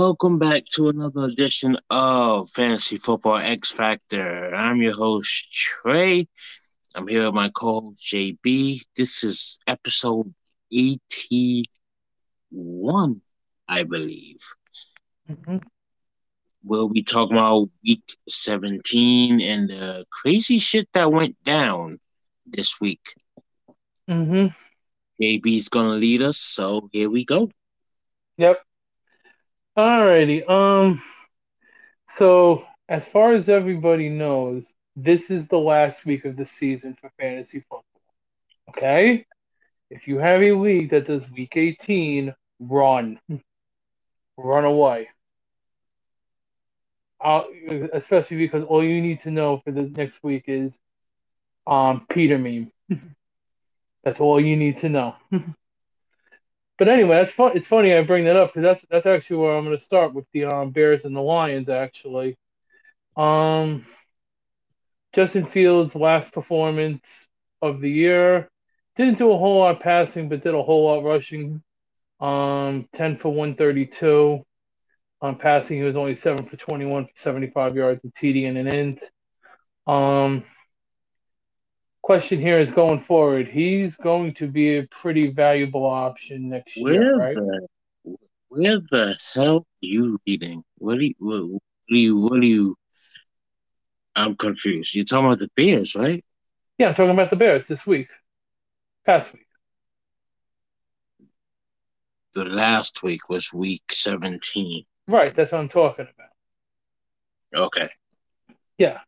Welcome back to another edition of Fantasy Football X Factor. I'm your host, Trey. I'm here with my co host, JB. This is episode 81, I believe. Mm-hmm. We'll be talking about week 17 and the crazy shit that went down this week. Mm-hmm. JB's going to lead us, so here we go. Yep. Alrighty. Um. So as far as everybody knows, this is the last week of the season for fantasy football. Okay. If you have a league that does week 18, run, run away. Uh, especially because all you need to know for the next week is um Peter meme. That's all you need to know. but anyway, that's fun. It's funny I bring that up because that's that's actually where I'm going to start with the um, Bears and the Lions. Actually, um, Justin Fields' last performance of the year didn't do a whole lot passing, but did a whole lot rushing. Um, ten for one thirty two. On passing, he was only seven for twenty one for seventy five yards, a TD and an int. Um, question here is going forward. He's going to be a pretty valuable option next Where year, right? the where the hell are you reading? What are you what, what are you what are you I'm confused. You're talking about the Bears, right? Yeah, I'm talking about the Bears this week, past week. The last week was week seventeen. Right, that's what I'm talking about. Okay. Yeah.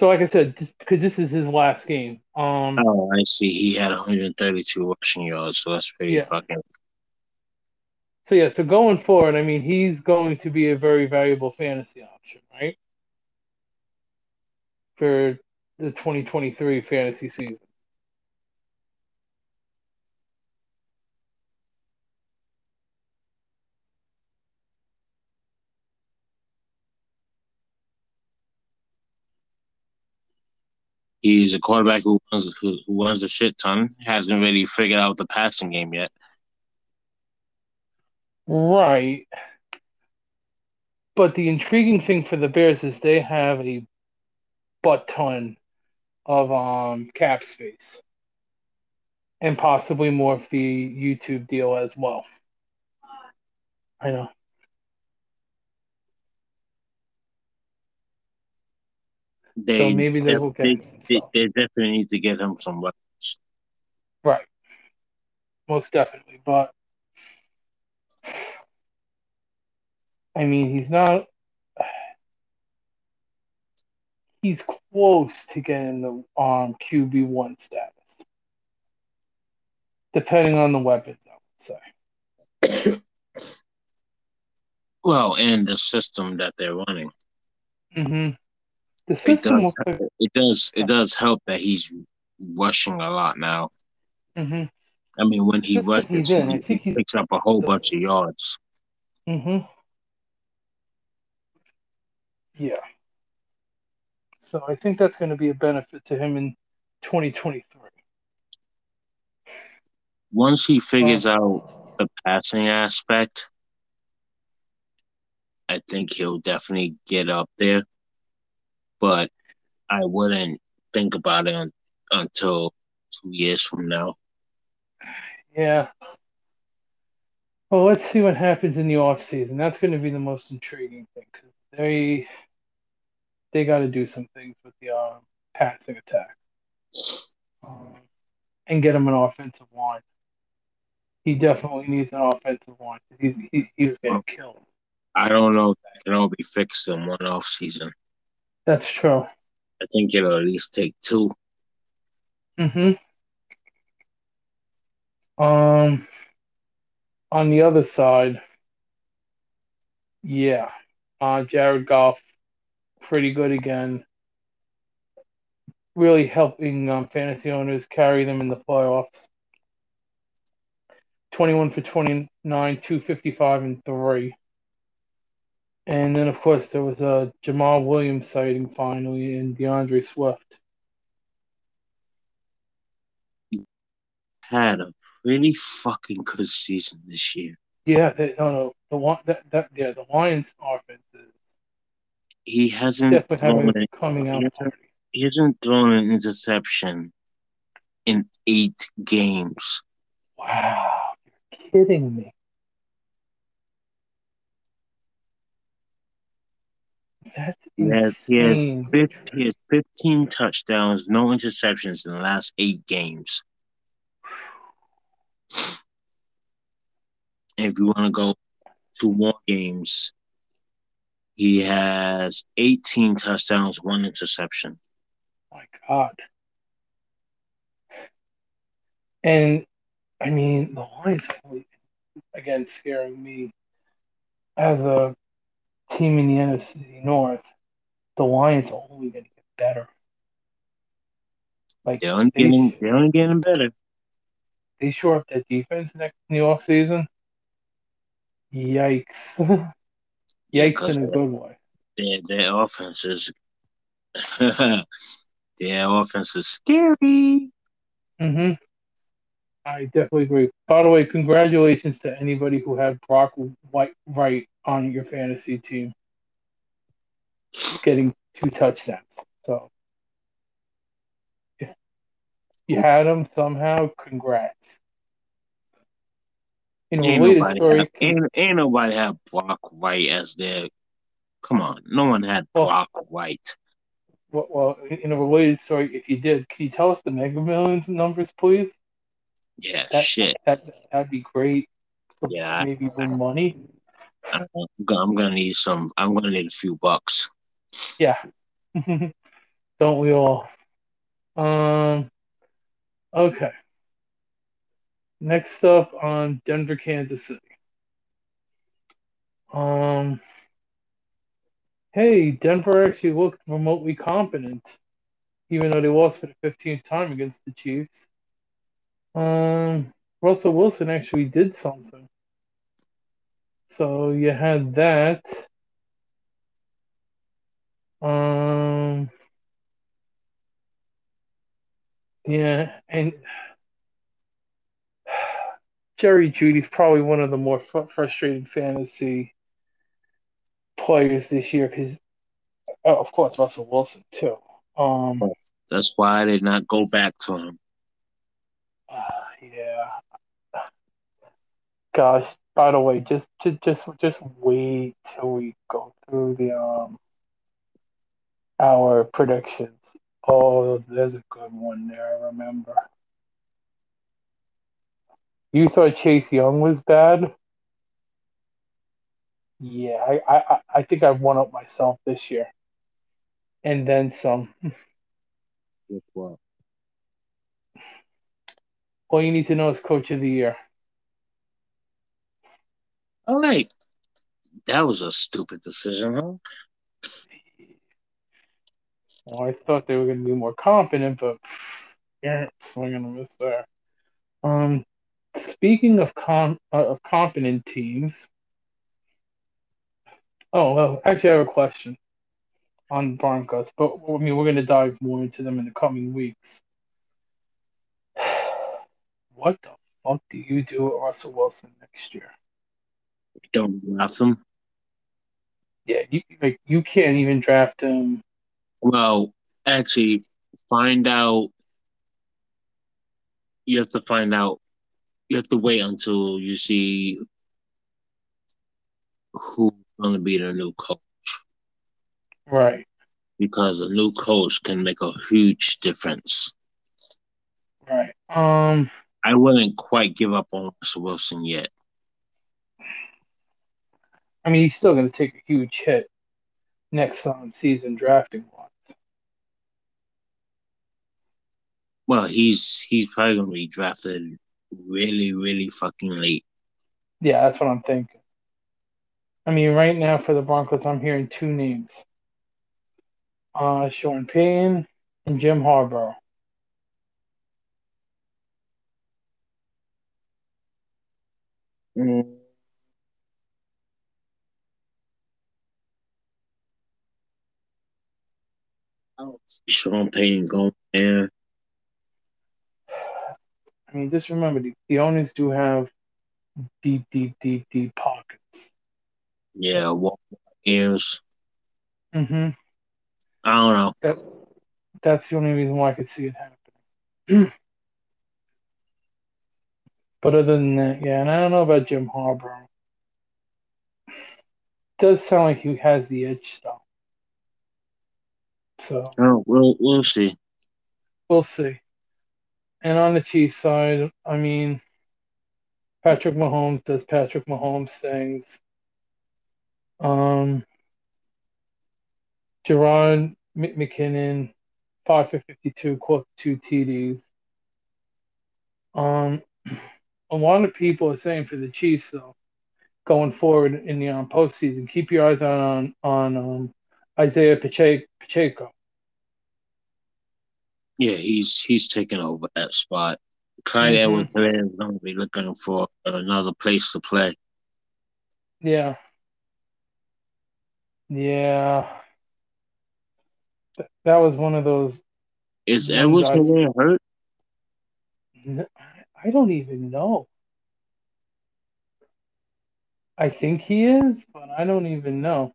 So, like I said, because this is his last game. Um, Oh, I see. He had 132 rushing yards, so that's pretty Yeah. fucking so yeah, so going forward, I mean, he's going to be a very valuable fantasy option, right? For the 2023 fantasy season. He's a quarterback who runs who, runs a shit ton. Hasn't really figured out the passing game yet. Right. But the intriguing thing for the Bears is they have a butt ton of um cap space. And possibly more for the YouTube deal as well. I know. They So maybe they will get they, they, they definitely need to get him some weapons. Right. Most definitely. But I mean he's not he's close to getting the um QB one status. Depending on the weapons, I would say. Well, and the system that they're running. Mm-hmm. The It does looks it does it does help that he's rushing a lot now. mm-hmm. I mean when he rushes he's in, he, he picks up a whole bunch of yards. mm-hmm. Yeah. So I think that's going to be a benefit to him in 2023. Once he figures out the passing aspect, I think he'll definitely get up there. But I wouldn't think about it un- until two years from now. Yeah. Well, let's see what happens in the off season. That's going to be the most intriguing thing because they they got to do some things with the um, passing attack um, and get him an offensive line. He definitely needs an offensive line. He, he, he was getting killed. I don't know if that can all be fixed in one off season. That's true. I think it'll at least take two. hmm Um, on the other side, yeah, uh, Jared Goff, pretty good again. Really helping um, fantasy owners carry them in the playoffs. 21 for 29, 255 and 3. And then, of course, there was a Jamaal Williams sighting finally and D'Andre Swift. Had a pretty fucking good season this year. Yeah, they, no, no, the one that, that yeah, the Lions offense is He hasn't thrown it. coming out He hasn't, he hasn't thrown an interception in eight games. Wow, you're kidding me. That's He has, he has, he has 15 touchdowns, no interceptions in the last eight games. If you want to go two more games, he has 18 touchdowns, one interception. My God. And I mean, the Lions again scaring me as a team in the NFC North. The Lions are only going to get better. Like They're only they, getting, they're only getting better. they shore up that defense next in the offseason. Yikes. Yikes Because in a good way. their, their offense is their offense is scary. hmm I definitely agree. By the way, congratulations to anybody who had Brock Wright right on your fantasy team, getting two touchdowns. So if you had him somehow. Congrats. In a Ain't related story, have, ain't, ain't nobody have Brock Wright as their. Come on, no one had Well- Brock Wright. well, well, in a related story, if you did, can you tell us the Mega Millions numbers, please? Yeah, That- shit. That that'd be great. Yeah, Maybe win money. I'm gonna, need some. I'm gonna need a few bucks. Yeah. Don't we all? Um okay. Next up on Denver, Kansas City. Um hey, Denver actually looked remotely competent, even though they lost for the fifteenth time against the Chiefs. Um Russell Wilson actually did something. So you had that. Um Yeah, and Jerry Jeudy's probably one of the more fr- frustrated fantasy players this year because, oh, of course, Russell Wilson too. Um, That's why I did not go back to him. uh, yeah. Gosh, by the way, just just just just wait till we go through the um our predictions. Oh, there's a good one there. I remember. You thought Chase Young was bad? Yeah, I, I, I- think I've won up myself this year. And then some. With what? All you need to know is coach of the year. All right. That was a stupid decision, huh? Well, I thought they were going to be more confident, but yeah, swing and a miss there. Um, speaking of com uh, of confident teams. Oh, well, actually, I have a question on Broncos, but I mean, we're going to dive more into them in the coming weeks. What the fuck do you do with Russell Wilson next year? Don't draft them. Yeah, you like you can't even draft him. Well, actually, find out. You have to find out. You have to wait until you see who's going to be the new coach Right, because a new coach can make a huge difference. right. Um, I wouldn't quite give up on Russell Wilson yet. I mean, he's still going to take a huge hit next um, season drafting wise. Well, he's he's probably going to be drafted really, really fucking late. Yeah, that's what I'm thinking. I mean, right now for the Broncos, I'm hearing two names: uh, Sean Payton and Jim Harbaugh. Mm. I don't see Sean Payton going there. I mean, just remember the, the owners do have deep, deep, deep, deep pockets. Yeah, ears. Mm-hmm. I don't know. That, that's the only reason why I could see it happening. but other than that, yeah, and I don't know about Jim Harbaugh. Does sound like he has the edge stuff. So oh, we'll we'll see. We'll see. And on the Chiefs side, I mean, Patrick Mahomes does Patrick Mahomes things. Um, Jerick McKinnon, five for fifty-two, caught two TDs. Um, a lot of people are saying for the Chiefs though, going forward in the um, postseason, keep your eyes on on, on um, Isaiah Pacheco. Yeah, he's he's taking over that spot. Clyde mm-hmm. Edwards is going to be looking for another place to play. Yeah. Yeah. that was one of those. Is Edwards going hurt? I don't even know. I think he is, but I don't even know.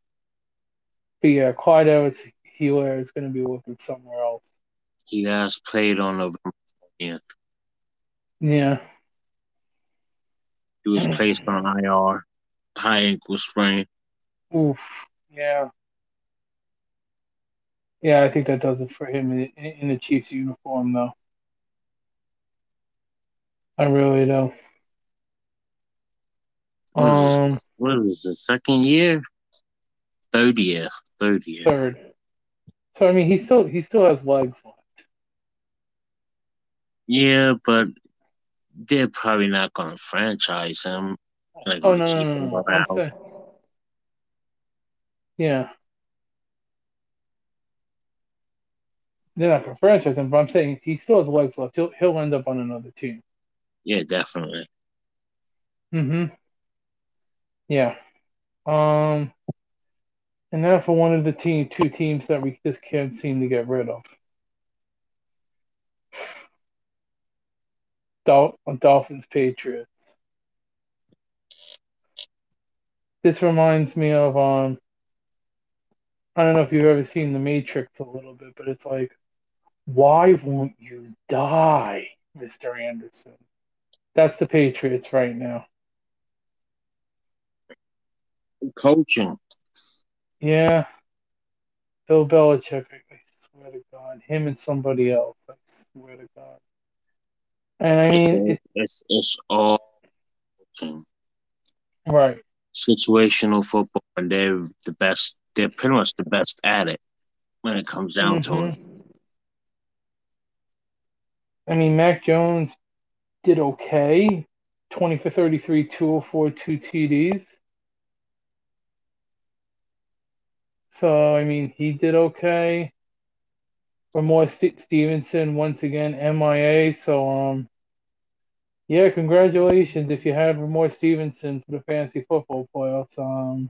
But yeah, Clyde Edwards Helaire is going to be working somewhere else. He has played on November 20th. Yeah. He was placed on IR, high ankle sprain. Oof. Yeah. Yeah, I think that does it for him in, in the Chiefs uniform, though. I really do. What is, um, this, what is the second year? Third year. Third year. Third. So I mean, he still he still has legs left. Yeah, but they're probably not going to franchise him. Like, oh no, no, no, no. Yeah. They're not going to franchise him, but I'm saying he still has legs left. He'll he'll end up on another team. Yeah, definitely. Mm-hmm. Yeah. Um. And now for one of the team, two teams that we just can't seem to get rid of. Dol- Dolphins Patriots. This reminds me of um I don't know if you've ever seen The Matrix a little bit, but it's like, why won't you die, Mr. Anderson? That's the Patriots right now. Coaching. Yeah. Bill Belichick, I swear to God. Him and somebody else, I swear to God. And I mean, it, it's it's all coaching. right situational football, and they're the best. They're pretty much the best at it when it comes down mm-hmm. to it. I mean, Mac Jones did okay. 20 for 33, 204, two TDs. So, I mean, he did okay. Rhamondre St- Stevenson, once again, MIA. So, um, yeah, congratulations if you have Rhamondre Stevenson for the fantasy football playoffs. Um,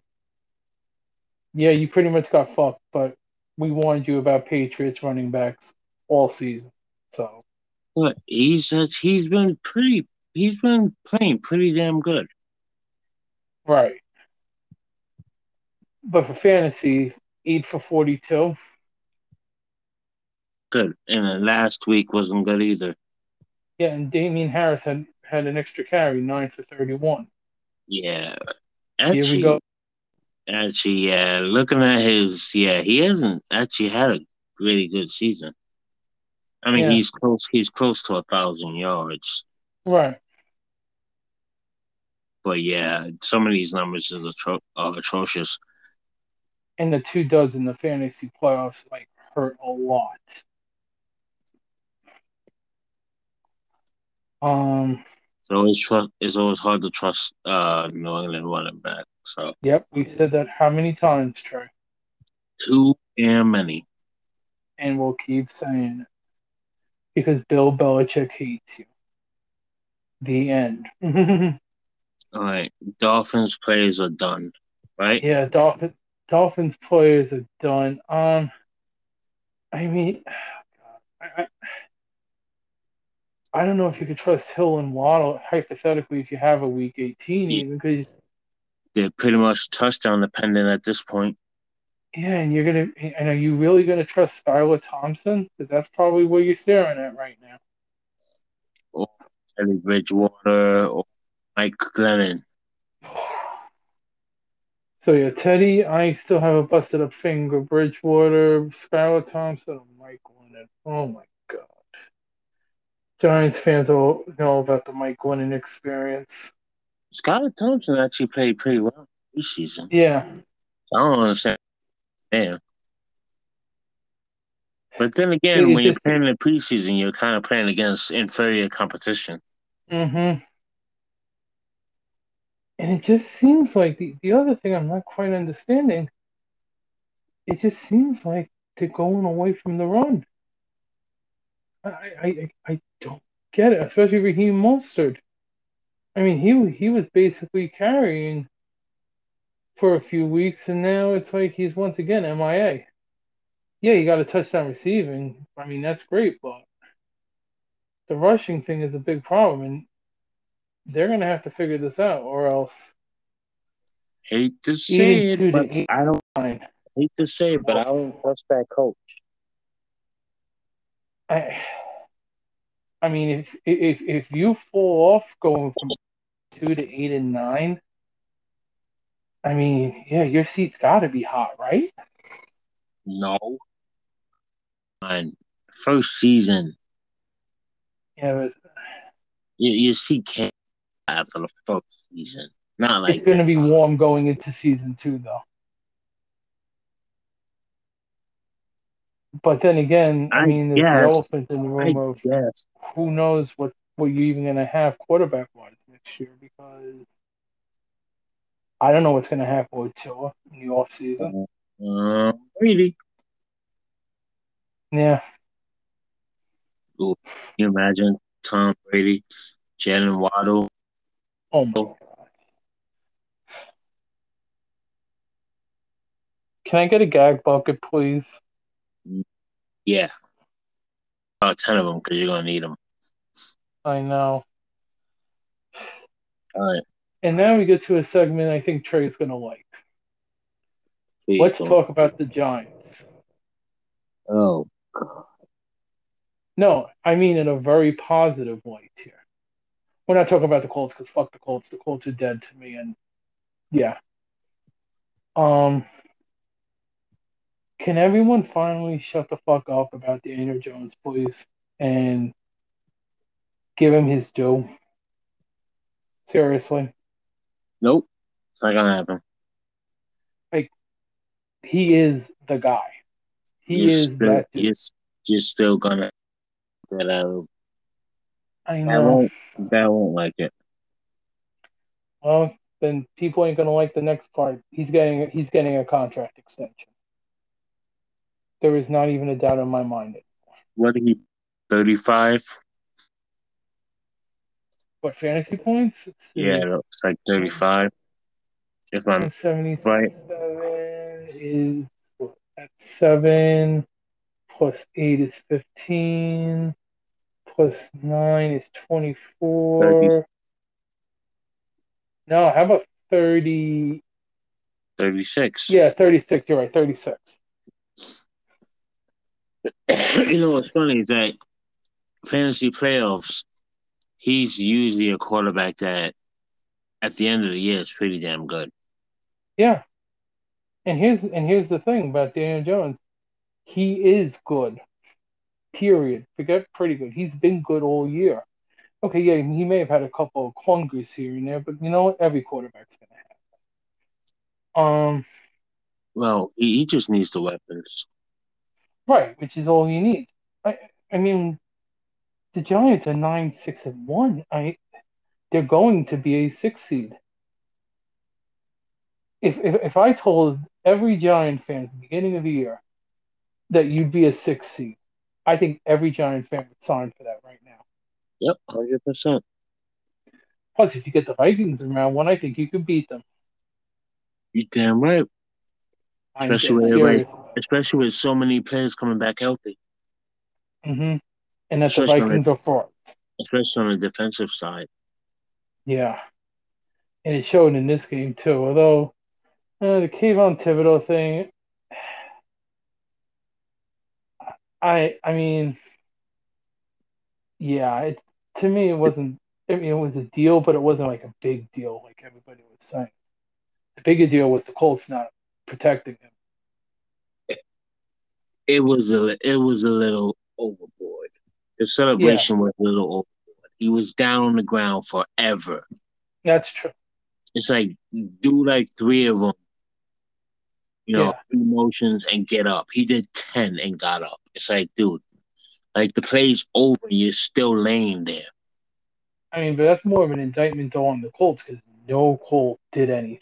yeah, you pretty much got fucked, but we warned you about Patriots running backs all season. So, but he's he's been pretty he's been playing pretty damn good. Right. But for fantasy, eight for forty-two. Good, and then last week wasn't good either. Yeah, and Damien Harris had had an extra carry, nine for thirty-one. Yeah, actually, here we go. Actually, yeah, looking at his, yeah, he hasn't actually had a really good season. I mean, yeah. he's close. He's close to a thousand yards. Right. But yeah, some of these numbers is atro- are atrocious. And the two duds in the fantasy playoffs like hurt a lot. Um, it's always trust. It's always hard to trust uh, New England running back. So. Yep, we said that how many times, Trey? Too damn many. And we'll keep saying it because Bill Belichick hates you. The end. All right, Dolphins players are done, right? Yeah, Dolphins Dolphins players are done. Um, I mean, I, I don't know if you could trust Hill and Waddle hypothetically if you have a week 18 Yeah. even because They're pretty much touchdown dependent at this point. yeah, and you're gonna and are you really gonna trust Skylar Thompson? Because that's probably where you're staring at right now. Or Teddy Bridgewater or Mike Glennon. So yeah, Teddy, I still have a busted up finger. Bridgewater, Skylar Thompson, and Mike Glennon. Oh my god. Giants fans all know about the Mike Glennon experience. Skylar Thompson actually played pretty well this season. Yeah. I don't understand. Damn. But then again, when you're playing in the preseason, you're kind of playing against inferior competition. Mm-hmm. And it just seems like the, the other thing I'm not quite understanding, it just seems like they're going away from the run. I I, I, don't get it, especially Raheem Mostert. I mean, he he was basically carrying for a few weeks, and now it's like he's once again MIA. Yeah, you got a touchdown receiving. I mean, that's great, but the rushing thing is a big problem, and they're gonna have to figure this out, or else Hate to say it, but I don't line. hate to say it, but I don't trust that coach. I, I mean, if if if you fall off going from two to eight and nine, I mean, yeah, your seat's got to be hot, right? No. First season, Yeah, but you, you see Cam for the first season. Not like it's going to be warm going into season two, though. But then again, I, I mean, there's the elephant in the I room of guess. who knows what what you're even going to have quarterback wise next year because I don't know what's going to happen with Tua in the off season. Uh, really? Yeah, Can you imagine Tom Brady, Jaylen Waddle? Oh my god. Can I get a gag bucket, please? Yeah. About 10 of them because you're going to need them. I know. All right. And now we get to a segment I think Trey's gonna like. please Let's don't. talk about the Giants. Oh, No, I mean in a very positive light here. We're not talking about the Colts because fuck the Colts. The Colts are dead to me, and yeah. Um, can everyone finally shut the fuck up about Daniel Jones, please, and give him his due? Seriously, nope. It's not to happen. Like, he is the guy. He you're is still, that dude. you're, you're still going to that out. I I know. won't, that won't like it. Well, then people ain't gonna like the next part. He's getting he's getting a contract extension. There is not even a doubt in my mind. What are he, 35? What fantasy points? Yeah, it's like 35. If I'm 177 right. is what, at seven plus eight is fifteen plus nine is twenty four. Thirty. No, how about thirty? 36. Yeah, thirty six. You're right, thirty six. you know what's funny is that fantasy playoffs, he's usually a quarterback that at the end of the year is pretty damn good. Yeah. And here's and here's the thing about Daniel Jones. He is good. Period. Forget pretty good. He's been good all year. Okay, yeah, he may have had a couple of clunkers here and there, but you know what? Every quarterback's gonna have. Um, Well, he, he just needs the weapons. right, which is all you need. I I mean, the Giants are nine, six, and one. I they're going to be a six seed. If if if I told every Giant fan at the beginning of the year that you'd be a six seed, I think every Giant fan would sign for that right now. Yep, 100%. Plus, if you get the Vikings in round one, I think you could beat them. You damn right. I'm Especially with serious. Especially with so many players coming back healthy. Mm-hmm. And that the Especially Vikings are fraught. especially on the defensive side. Yeah, and it showed in this game too. Although uh, the Kayvon Thibodeaux thing, I I mean, yeah, it to me it wasn't. I mean, it was a deal, but it wasn't like a big deal like everybody was saying. The bigger deal was the Colts not protecting him. It was a it was a little overboard. The celebration yeah. was a little overboard. He was down on the ground forever. That's true. It's like do like three of them, you know, yeah. motions and get up. He did ten and got up. It's like, dude, like the play's over, you're still laying there. I mean, but that's more of an indictment on the Colts because no Colt did anything.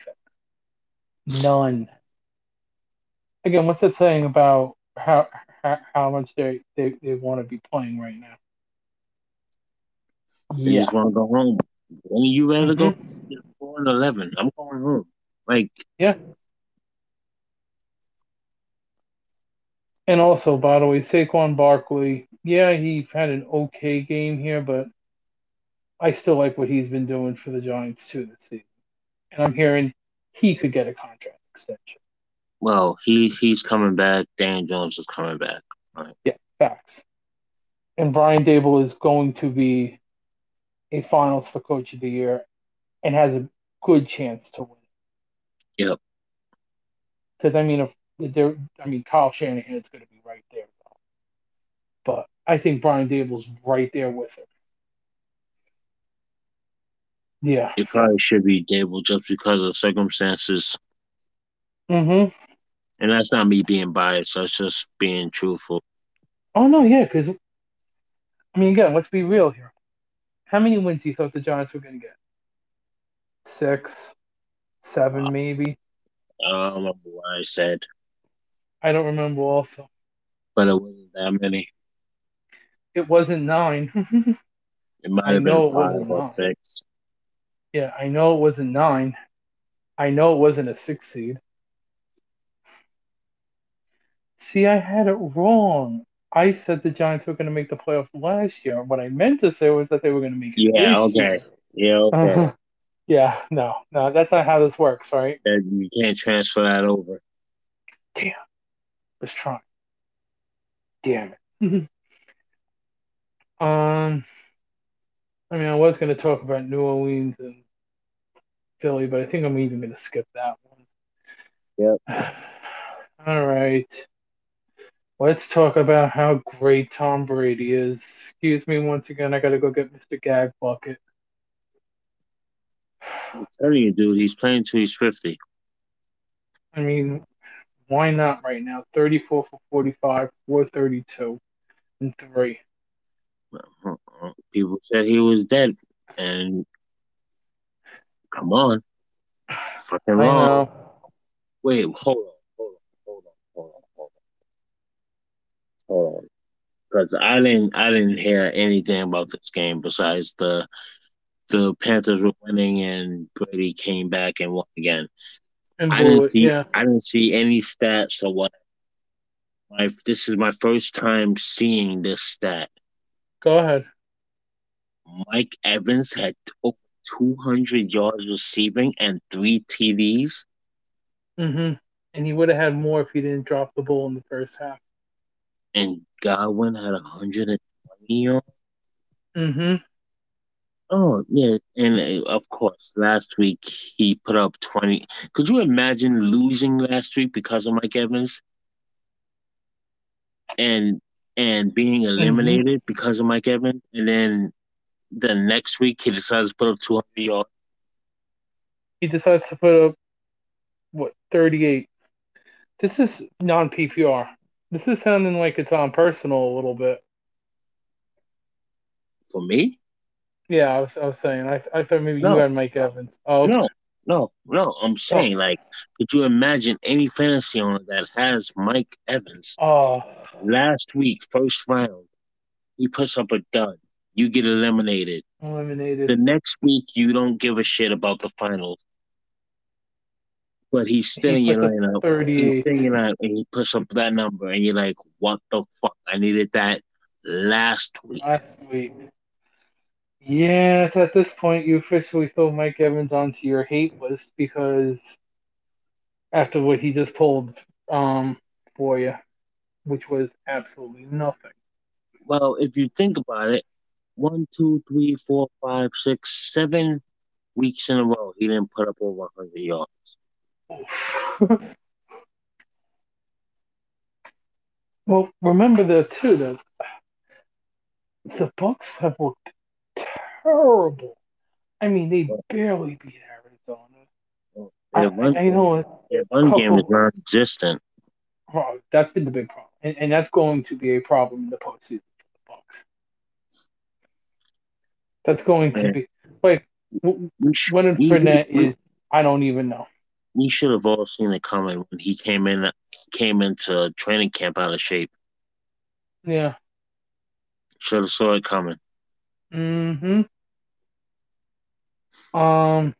None. Again, what's that saying about how how, how much they, they, they want to be playing right now? They yeah. just want to go home. When you rather mm-hmm. go four and eleven, I'm going home. Like yeah. And also, by the way, Saquon Barkley, yeah, he had an okay game here, but I still like what he's been doing for the Giants too this season. And I'm hearing he could get a contract extension. Well, he he's coming back. Dan Jones is coming back. Right. Yeah, facts. And Brian Daboll is going to be a Finals for Coach of the Year and has a good chance to win. Yep. Because I mean, if there, I mean, Kyle Shanahan is going to be right there, but I think Brian Daboll's right there with him. Yeah. It probably should be Daboll just because of circumstances. Mm-hmm. And that's not me being biased. That's just being truthful. Oh no, yeah, because I mean, again, let's be real here. How many wins do you thought the Giants were going to get? Six, seven, uh, maybe. I don't remember what I said. I don't remember also. But it wasn't that many. It wasn't nine. it might have been five or nine. six. Yeah, I know it wasn't nine. I know it wasn't a six seed. See, I had it wrong. I said the Giants were going to make the playoffs last year. What I meant to say was that they were going to make it. Yeah, okay. Year. Yeah, okay. Uh, yeah, no, no, that's not how this works, right? And you can't transfer that over. Damn. Let's try. Damn it. um, I mean, I was going to talk about New Orleans and Philly, but I think I'm even going to skip that one. Yep. All right. Let's talk about how great Tom Brady is. Excuse me once again, I gotta go get Mr. Gag Bucket. I'm telling you, dude, he's playing till he's 50. I mean, why not right now? 34 for 45, 432, and 3. Uh-huh. People said he was dead, and come on. Fucking wrong. Wait, hold on. Hold on, hold on hold on hold on, because I didn't I didn't hear anything about this game besides the the Panthers were winning and Brady came back and won again. And I didn't see yeah. I didn't see any stats or what. My this is my first time seeing this stat. Go ahead. Mike Evans had over 200 yards receiving and three TDs. Mm-hmm. And he would have had more if he didn't drop the ball in the first half and Godwin had 120 yards. Mm-hmm. Oh yeah, and uh, of course, last week he put up 20. Could you imagine losing last week because of Mike Evans? And and being eliminated mm-hmm. because of Mike Evans, and then the next week he decides to put up 200 yards. He decides to put up what 38. This is non PPR. This is sounding like it's on personal a little bit. For me? Yeah, I was, I was saying. I, I thought maybe no. you had Mike Evans. Oh, no, no, no. I'm oh. saying, oh. like, could you imagine any fantasy owner that has Mike Evans? Oh, last week, first round, he puts up a dud. You get eliminated. Eliminated. The next week, you don't give a shit about the finals but he's still in your lineup. He's still in your lineup, and he puts up that number, and you're like, "What the fuck? I needed that last week." Last week. Yeah, at this point, you officially throw Mike Evans onto your hate list because after what he just pulled um, for you, which was absolutely nothing. Well, if you think about it, one, two, three, four, five, six, seven weeks in a row, he didn't put up over 100 yards. well, remember that too. That the Bucs have looked terrible. I mean, they barely beat Arizona. Their run, I, I know their run game oh. is non-existent. Well, that's been the big problem, and, and that's going to be a problem in the postseason for the Bucs. That's going to be like when Fournette is. I don't even know. We should have all seen it coming when he came in. Came into training camp out of shape. Yeah. Should have saw it coming. Hmm. Um.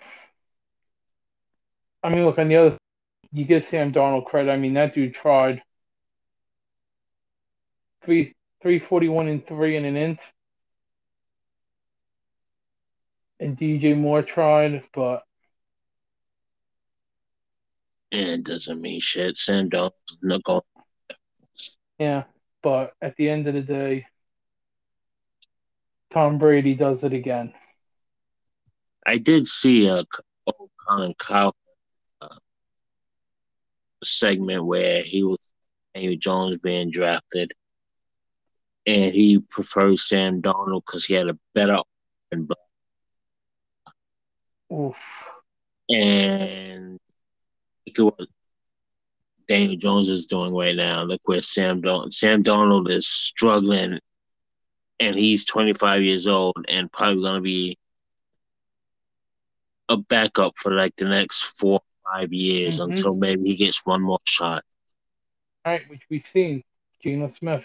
I mean, look on the other. You give Sam Darnold credit. I mean, that dude tried. Three three forty one and three in an int. And DJ Moore tried, but it doesn't mean shit. Sam Darnold's not going. Yeah, but at the end of the day, Tom Brady does it again. I did see a old Colin Cowherd uh, segment where he was Daniel Jones being drafted, and he prefers Sam Darnold because he had a better Oof. And look at what Daniel Jones is doing right now. Look where Sam Don- Sam Darnold is struggling, and he's 25 years old and probably going to be a backup for like the next four five years mm-hmm. until maybe he gets one more shot. All right, which we've seen, Geno Smith.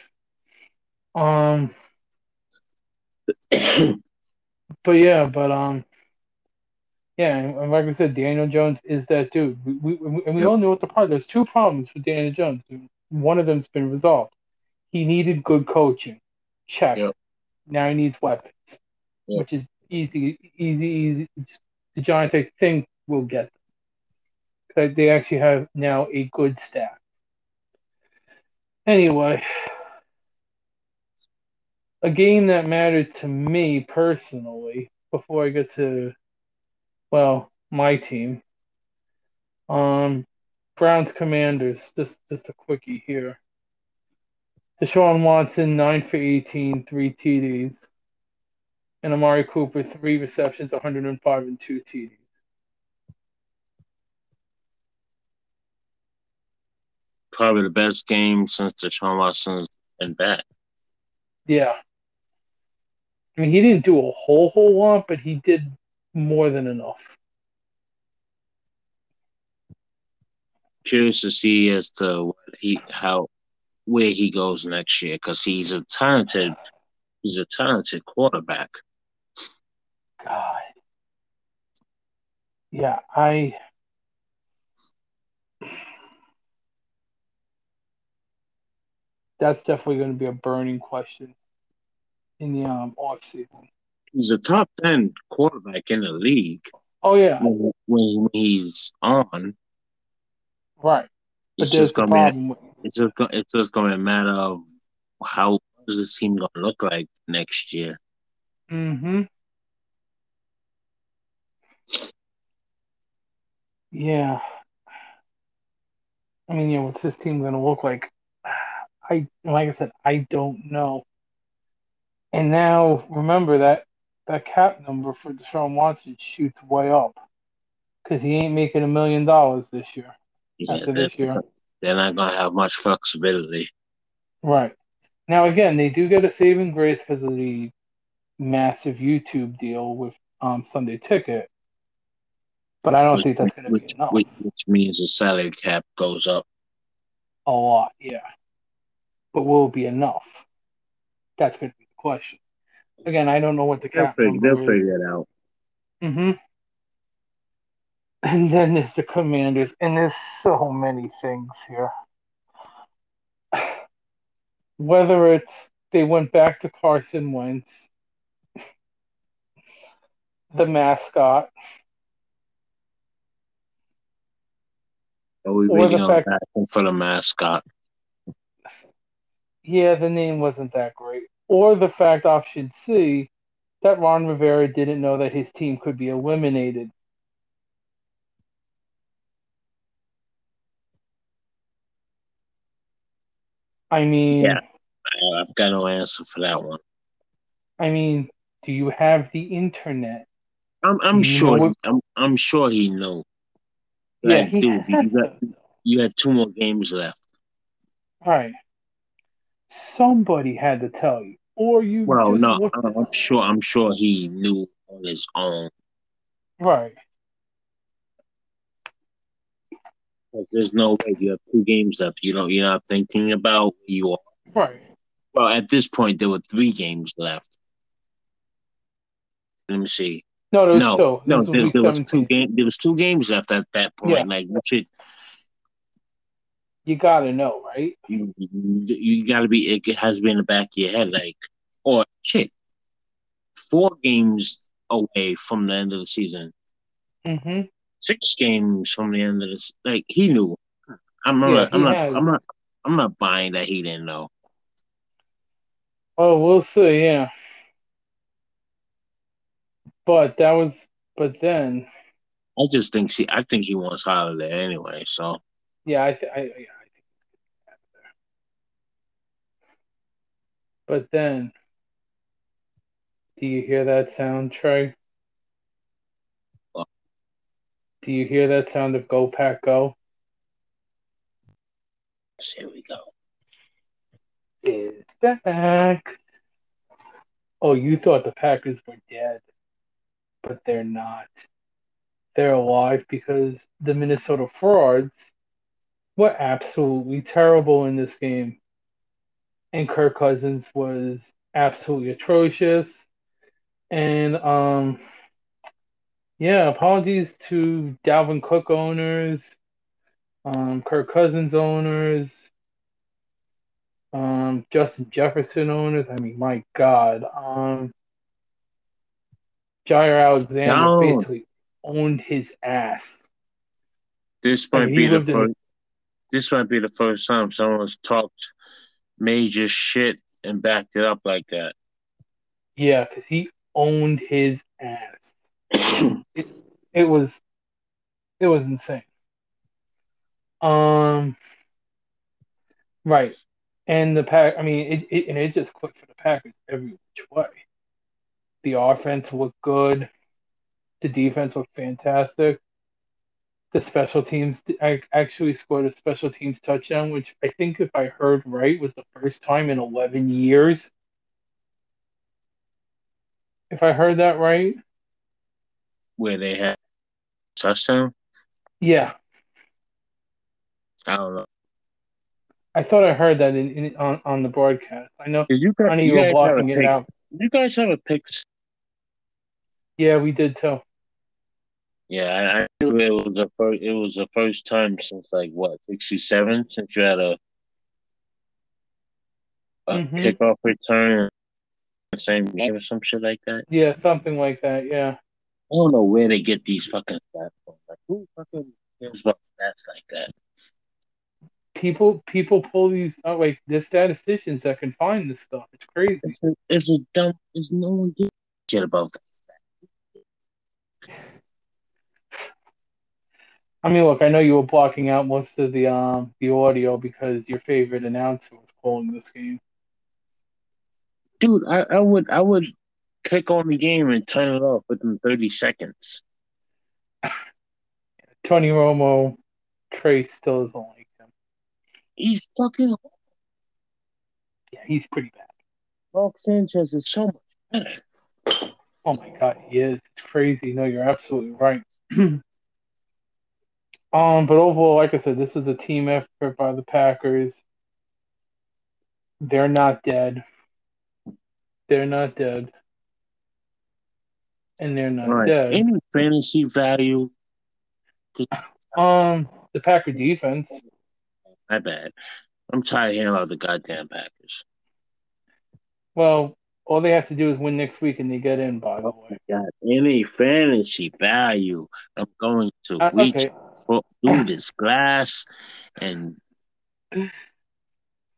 Um, but yeah, but um, yeah, and like I said, Daniel Jones is that dude. We, we, and we yep. all know what the problem. There's two problems with Daniel Jones. One of them's been resolved. He needed good coaching. Check. Yep. Now he needs weapons, yep. which is easy, easy, easy. The Giants, I think, will get them. They actually have now a good staff. Anyway, a game that mattered to me personally before I get to well, my team. Um, Browns Commanders, just just a quickie here. Deshaun Watson, 9 for 18, 3 TDs. And Amari Cooper, 3 receptions, 105 and 2 TDs. Probably the best game since Deshaun Watson's been back. Yeah. I mean, he didn't do a whole, whole lot, but he did more than enough. Curious to see as to what he how where he goes next year because he's a talented he's a talented quarterback. God. Yeah, I that's definitely going to be a burning question in the um, off season he's a top ten quarterback in the league. Oh yeah, when, when he's on, right. It's just gonna be. It's just it's just gonna be a matter of how does the team gonna look like next year. Hmm. Yeah. I mean, yeah, what's this team gonna look like? I like I said, I don't know. And now remember that that cap number for Deshaun Watson shoots way up because he ain't making a million dollars this year. Yeah, after this year, they're not gonna have much flexibility. Right now, again, they do get a saving grace because of the massive YouTube deal with um, Sunday Ticket, but I don't which, think that's going to be enough. Which, which means the salary cap goes up a lot, yeah. But will it be enough? That's going to be the question. Again, I don't know what the cap they'll figure, they'll figure it out. Mm-hmm. And then there's the commanders, and there's so many things here. Whether it's they went back to Carson Wentz, the mascot. Are we waiting on fact- for the mascot? Yeah, the name wasn't that great. Or the fact option C that Ron Rivera didn't know that his team could be eliminated. I mean, Yeah. I- I've got no answer for that one. I mean, do you have the internet? I'm I'm sure what- I'm I'm sure he knows. Yeah, Like, he dude, you got you had two more games left. Right. Somebody had to tell you, or you Well, no, I'm I'm sure I'm sure he knew on his own. right. 'Cause There's no way you have two games left. You don't. You're not thinking about you are. Right. Well, at this point, there were three games left. Let me see. No, there was no, two. no, there, week there was two 17. game. There was two games left at that point. Yeah. Like you should, You gotta know, right? you, you, you got to be. It has been in the back of your head, like, or shit, four games away from the end of the season, Mm-hmm. Six games from the end of this. Like he knew. I'm not. Yeah, I'm not. I'm not. I'm not buying that he didn't know. Oh, we'll see. Yeah. But that was. But then, I just think she. I think he wants Holiday anyway. So yeah, I, th- I, yeah, I think. it's out there. But then, do you hear that sound, Trey? What? Do you hear that sound of "Go Pack Go"? here we go. Is back. Oh, you thought the Packers were dead, but they're not. They're alive because the Minnesota frauds were absolutely terrible in this game. And Kirk Cousins was absolutely atrocious. And um yeah, apologies to Dalvin Cook owners, um, Kirk Cousins owners, um, Justin Jefferson owners. I mean, my God. Um, Jaire Alexander No. basically owned his ass. This might mean, be the lived in- first. This might be the first time someone's talked major shit and backed it up like that. Yeah, because he owned his ass. It, it was it was insane. Um, right, and the pack. I mean, it, it and it just clicked for the Packers every which way. The offense looked good. The defense looked fantastic. The special teams I actually scored a special teams touchdown, which I think, if I heard right, was the first time in 11 years. If I heard that right, Where they had touchdown. yeah, I don't know. I thought I heard that in, in on, on the broadcast. I know, you guys, honey, you you were have a blocking it out. You guys have a pick? Yeah, we did too. Yeah, I, I knew it was the first. It was the first time since like what sixty seven since you had a a Mhm. kickoff return the same game or some shit like that. Yeah, something like that. Yeah. I don't know where they get these fucking stats from. Like who fucking cares about stats like that? People people pull these out like there's statisticians that can find this stuff. It's crazy. It's a, it's a dumb. There's no one gives shit about that. I mean, look, I know you were blocking out most of the um the audio because your favorite announcer was calling this game. Dude, I, I would I would click on the game and turn it off within thirty seconds. Tony Romo, Trey still doesn't like him. He's fucking Yeah, he's pretty bad. Mark Sanchez is so much better. Oh my god, he is. It's crazy. No, you're absolutely right. um, but overall, like I said, this is a team effort by the Packers. They're not dead. They're not dead. And they're not right. dead. Any fantasy value? Um, the Packer defense. My bad. I'm tired of hearing about the goddamn Packers. Well, All they have to do is win next week, and they get in. By the Oh way, God, any fantasy value, I'm going to Uh, reach okay. through this glass, and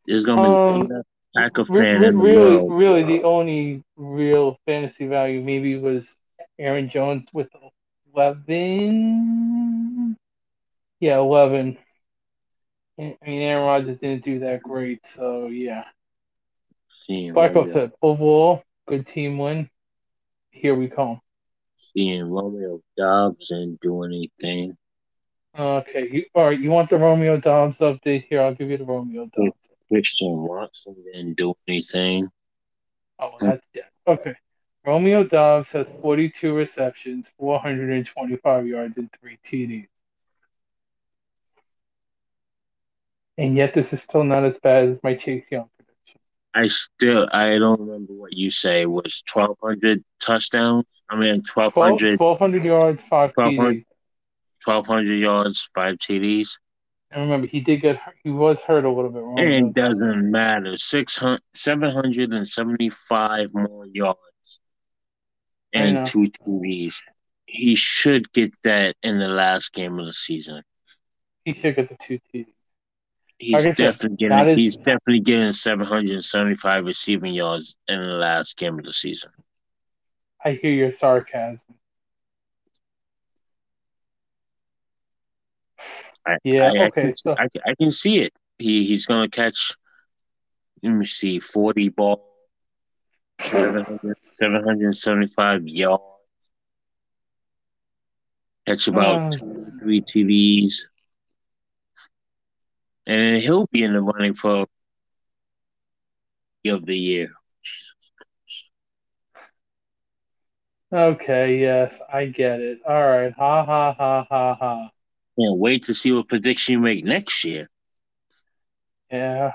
there's gonna be Um, best Packer Re- fan re- really, really, the only real fantasy value maybe was Aaron Jones with eleven. Yeah, eleven. I mean, Aaron Rodgers didn't do that great, so yeah. I Romeo, said, overall, good team win. Here we come. seeing Romeo Doubs and do anything. Okay, you, all right. You want the Romeo Doubs update? Here, I'll give you the Romeo Doubs. Christian Watson didn't do anything. Oh, that's dead. Okay. Romeo Doubs has 42 receptions, 425 yards, and three TDs. And yet, this is still not as bad as my Chase Young prediction. I still I don't remember what you say was twelve hundred touchdowns. I mean 12, 1200, 1,200 yards, five 1,200. TDs. 1200 yards, five TDs. And remember, he did get hurt. he was hurt a little bit. And it doesn't matter. 600, 775 more yards. And two TDs. He should get that in the last game of the season. He should get the two TDs. He's I definitely getting is- he's definitely getting 775 receiving yards in the last game of the season. I hear your sarcasm. I, Yeah, I, I okay, can, so- I, I can see it. He he's gonna catch. Let me see, forty ball, 700, 775 yards, catch about two, three TVs, and then he'll be in the running for of the year. Okay, yes, I get it. All right. Ha ha ha ha ha. Can't wait to see what prediction you make next year. Yeah.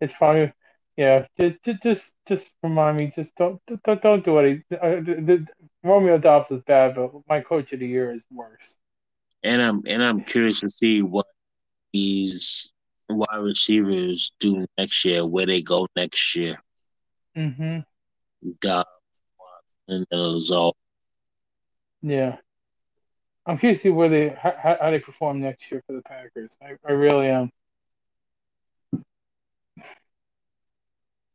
It's probably yeah, just just just remind me, just don't don't, don't do it. Uh, the, Romeo Doubs is bad, but my coach of the year is worse. And I'm and I'm curious to see what these wide receivers do next year, where they go next year. Mm-hmm. Dobbs, and Lazard. Yeah. I'm curious to see where they how, how how they perform next year for the Packers. I, I really am.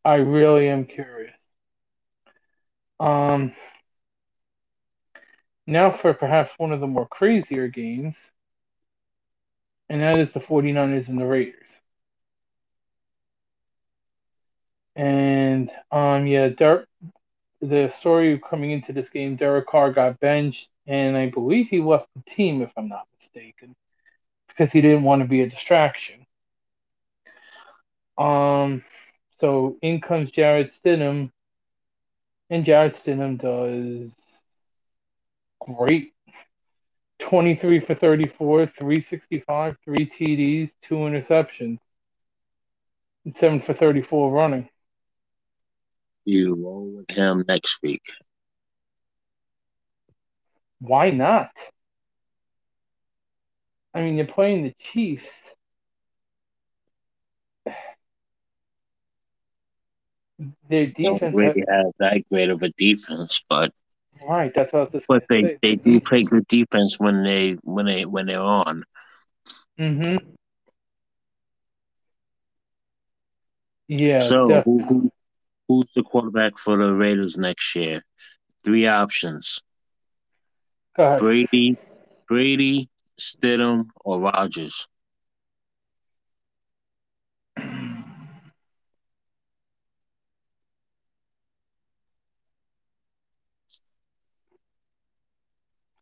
I really am curious. Um, now for perhaps one of the more crazier games, and that is the 49ers and the Raiders. And um, yeah, Derek, the story coming into this game, Derek Carr got benched, and I believe he left the team, if I'm not mistaken, because he didn't want to be a distraction. Um, so in comes Jarrett Stidham, and Jarrett Stidham does great. 23 for 34, 365, three TDs, two interceptions, and 7 for 34 running. You roll with him next week. Why not? I mean, you're playing the Chiefs. Their Don't defense, really have that great of a defense, but right? That's what I was just but they, say. they do play good defense when they when they when they're on. Mm-hmm. Yeah. so who, who who's the quarterback for the Raiders next year? Three options. Brady, Brady, Stidham, or Rodgers.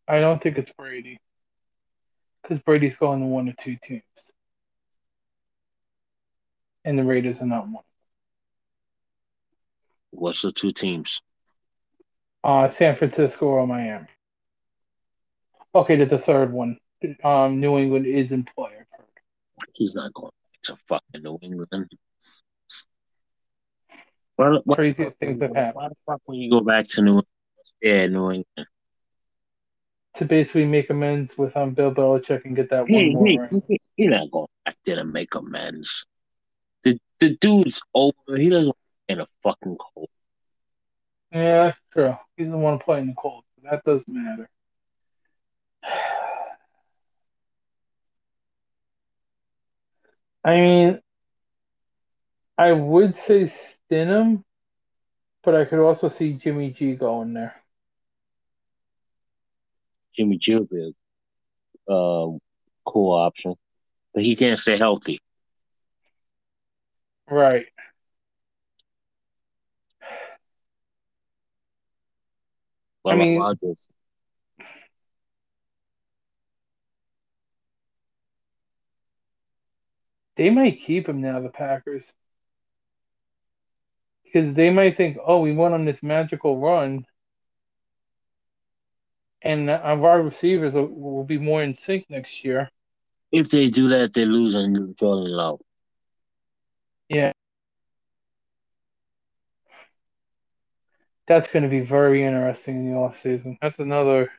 I don't think it's Brady. Because Brady's going to one or two teams. And the Raiders are not one. What's the two teams? Uh, San Francisco or Miami. Okay, there's the third one. Um, New England is in play. He's not going to fucking New England. Why, why, Crazy things have happened. why the fuck when you go back to New England? Yeah, New England. To basically make amends with um Bill Belichick and get that He, one more he, he, he not going back there to make amends. The the dude's over. He doesn't want to get a fucking cold. Yeah, that's true. He doesn't want to play in the cold. That doesn't matter. I mean, I would say Stidham, but I could also see Jimmy G going there. Jimmy G would be a um, cool option, but he can't stay healthy. Right. What I about mean- Rodgers? They might keep him now, the Packers. Because they might think, oh, we went on this magical run, and our wide receivers will, will be more in sync next year. If they do that, they're losing Jordan Love. Yeah. That's going to be very interesting in the off season. That's another.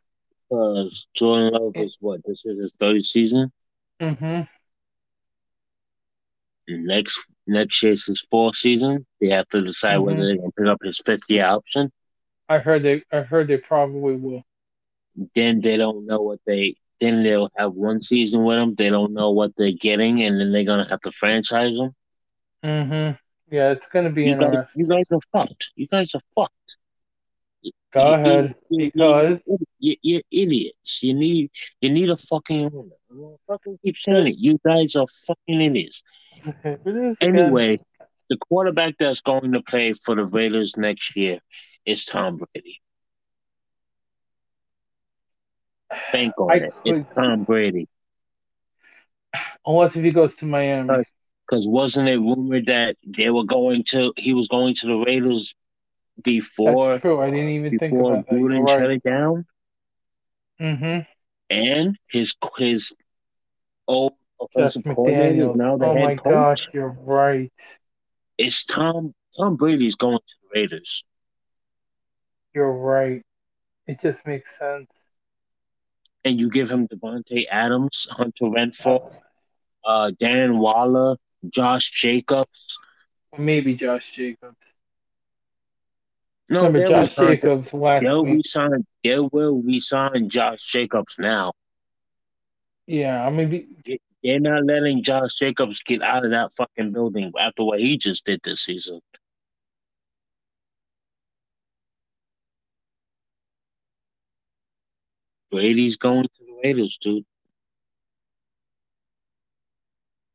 Because Jordan Love is what? This is his third season. Mm hmm Next next year's his fourth season. They have to decide whether Mhm. they're going to pick up his fifth year option. I heard they. I heard they probably will. Then they don't know what they. Then they'll have one season with them. They don't know what they're getting, and then they're gonna have to franchise him. hmm Yeah, it's going to be You guys, you guys are fucked. You guys are fucked. Go You- ahead, you- because you, you're idiots. You need you need a fucking owner. I'm gonna fucking keep saying it. You guys are fucking idiots. it is again. Anyway, the quarterback that's going to play for the Raiders next year is Tom Brady. Bank on I it. It's Tom Brady. Unless if he goes to Miami. Because wasn't it rumored that they were going to he was going to the Raiders before That's true. I didn't even think about that. Shut right. it down? hmm And his his old offensive coordinator is now the Oh my coach. gosh, you're right. It's Tom Tom Brady's going to the Raiders. You're right. It just makes sense. And you give him Davante Adams, Hunter Renfrow, uh, Dan Waller, Josh Jacobs. Maybe Josh Jacobs. No, Remember they'll Josh Jacobs last They'll week? resign. They will resign Josh Jacobs now. Yeah, I mean, They're not letting Josh Jacobs get out of that fucking building after what he just did this season. Brady's going to the Raiders, dude.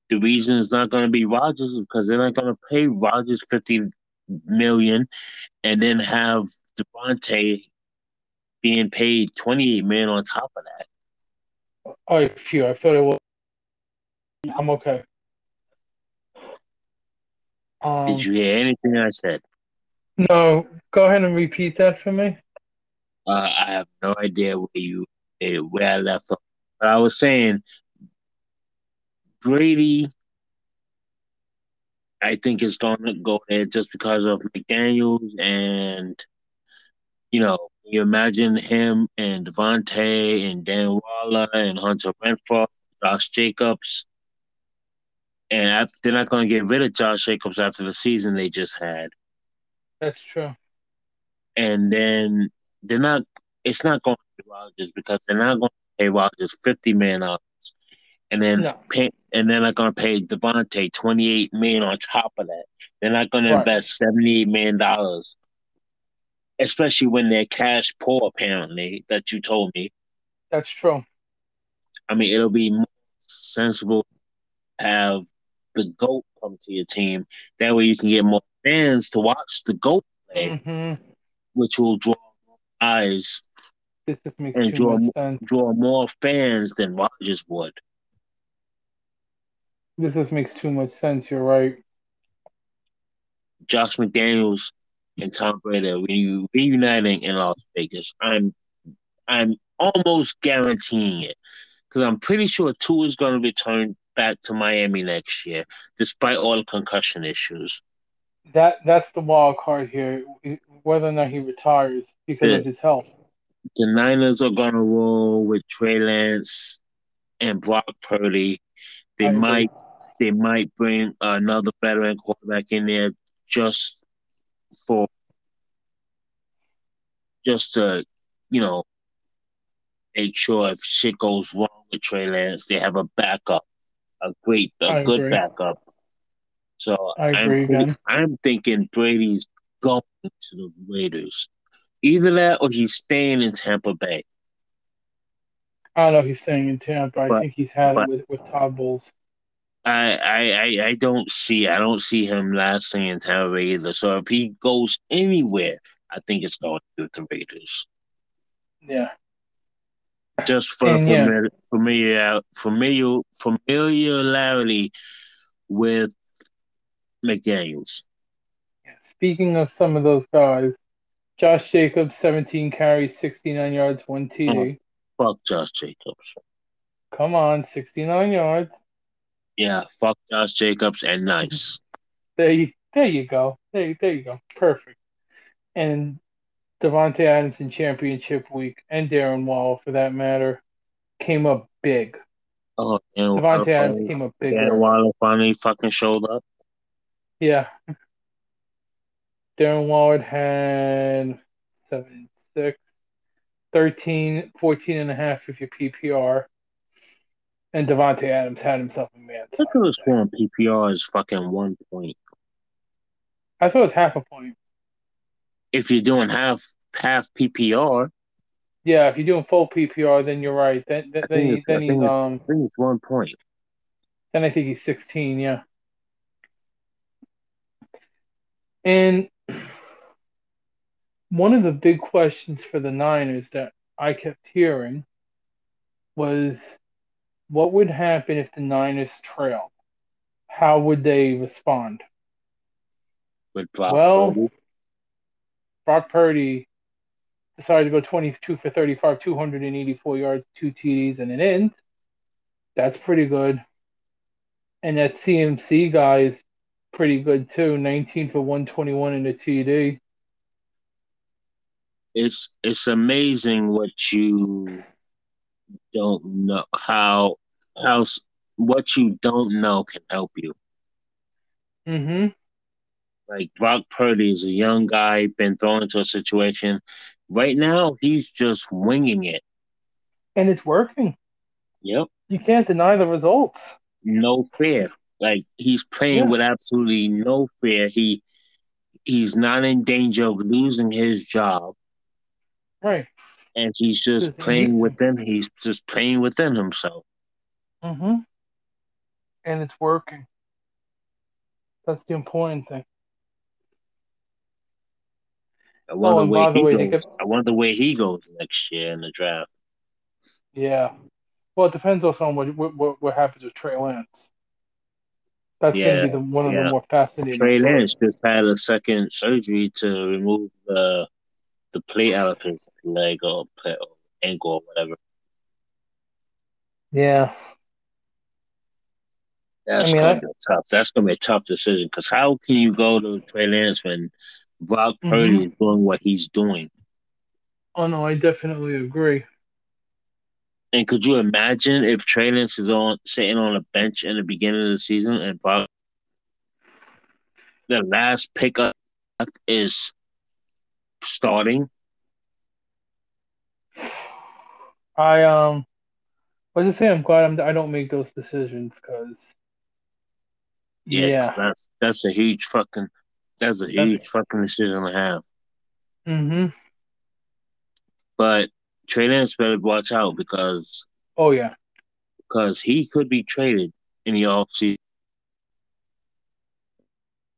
The reason it's not going to be Rodgers is because they're not going to pay Rodgers fifty million, and then have Davante being paid twenty eight million on top of that. oh, phew, I thought it was. I'm okay. Um, Did you hear anything I said? no, go ahead and repeat that for me. Uh, I have no idea where you eh, where I left off. But I was saying Brady, I think is going to go there just because of McDaniels and you know you imagine him and Davante and Dan Waller and Hunter Renfrow, Josh Jacobs, and after, they're not going to get rid of Josh Jacobs after the season they just had. That's true. and then they're not. It's not going to be Rodgers because they're not going to pay Rodgers fifty million dollars, and then No. pay, and they're not going to pay Davante twenty eight million on top of that. They're not going to Right. invest seventy eight million dollars, especially when they're cash poor. Apparently, that you told me. That's true. I mean, it'll be more sensible to have the goat come to your team. That way, you can get more fans to watch the goat play, hmm which will draw eyes This just makes And draw much sense. draw more fans than Rodgers would. This just makes too much sense. You're right. Josh McDaniels and Tom Brady re- reuniting in Las Vegas. I'm I'm almost guaranteeing it because I'm pretty sure Tua is going to return back to Miami next year, despite all the concussion issues. That that's the wild card here. Whether or not he retires because Yeah. of his health. The Niners are to roll with Trey Lance and Brock Purdy. They I agree. might they might bring another veteran quarterback in there just for just to, you know, make sure if shit goes wrong with Trey Lance, they have a backup, a great, a I good agree. backup. So I agree, I'm. I'm thinking Brady's going to the Raiders. Either that or he's staying in Tampa Bay. I don't know if he's staying in Tampa. I think he's had but- it with, with Todd Bowles. I, I, I, I don't see I don't see him lasting in Tampa Bay either. So if he goes anywhere, I think it's going to the Raiders. Yeah. Just for And, yeah. familiar, familiar, familiar, familiarity with McDaniels. Speaking of some of those guys, Josh Jacobs, 17 carries, 69 yards, one TD. Fuck Josh Jacobs. Come on, 69 yards. Yeah, fuck Josh Jacobs and nice. There you, there you go. There, there you go. Perfect. And Davante Adams in championship week, and Darren Waller for that matter, came up big. Oh, and Davante Adams came up big. and Waller finally fucking showed up. Yeah. Darren Waller had 7, 6, 13, 14 and a half if your PPR. And Davante Adams had himself a man. Look at this one PPR is fucking one point. I thought it was half a point. If you're doing half half PPR, Yeah, if you're doing full PPR, then you're right. Then then, then, he, then he's um I think it's one point. then I think he's 16, yeah. And one of the big questions for the Niners that I kept hearing was what would happen if the Niners trailed? How would they respond? Brock Well, Purdy. Brock Purdy decided to go 22 for 35, 284 yards, two TDs, and an end. That's pretty good. And that CMC guy is pretty good too. 19 for 121 in a TD. it's it's amazing what you don't know how how what you don't know can help you. Mm-hmm. Like Brock Purdy is a young guy, been thrown into a situation. Right now, he's just winging it. And it's working. Yep, You can't deny the results. no fear. Like he's playing Yeah. with absolutely no fear. He he's not in danger of losing his job, Right. and he's just playing within. He's just playing within himself. Mm-hmm. And it's working. That's the important thing. I wonder Oh, by the way. I wonder where he goes next year in the draft. Yeah. Well, it depends also on what what, what, what happens with Trey Lance. That's going to be the, one of yeah. the more fascinating. Trey. Lance just had a second surgery to remove the the plate out of his leg or, plate or ankle or whatever. Yeah. That's I mean, gonna I- be tough. That's gonna be a tough decision because how can you go to Trey Lance when Brock. Purdy mm-hmm. is doing what he's doing? Oh no, I definitely agree. And could you imagine if Trey Lance is on sitting on a bench in the beginning of the season and the last pickup is starting? I um, I just say I'm glad I'm, I don't make those decisions because. Yeah, Yeah. that's that's a huge fucking that's a huge fucking decision to have. Mm-hmm. But Trey Lance better watch out because Oh yeah. because he could be traded in the offseason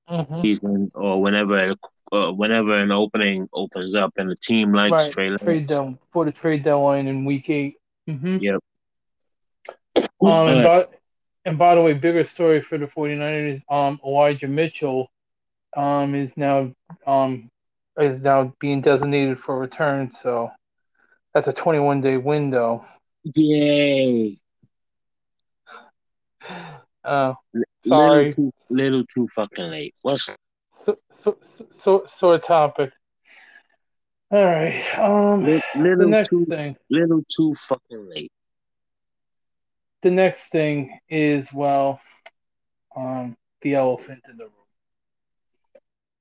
Mm-hmm. or whenever uh, whenever an opening opens up and the team likes Right. Trey Lance. Trade down for the trade deadline in week eight. Mm-hmm. Yep. Um, All and, right. by, and by the way, bigger story for the 49ers um, Elijah Mitchell um, is now um, is now being designated for return. So that's a 21 day window. Yay! Uh, Little Sorry. too little too fucking late. What's so, so, so, sore topic. All right. Um, the little next too thing. little too fucking late? The next thing is well, um, the elephant in the room,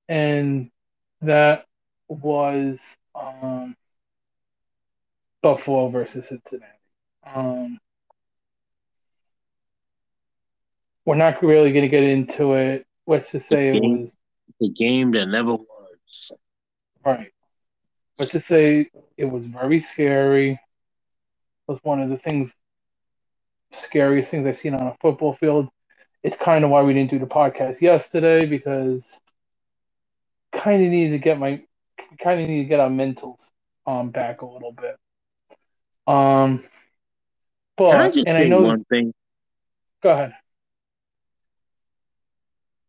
and that was um Buffalo versus Cincinnati. Um, we're not really going to get into it. Let's just say it was the game that never was. Right. Let's just say it was very scary. It was one of the things, scariest things I've seen on a football field. It's kind of why we didn't do the podcast yesterday because kind of needed to get my kind of need to get our mentals um back a little bit. Um, but Can I just say I know. one thing? Go ahead.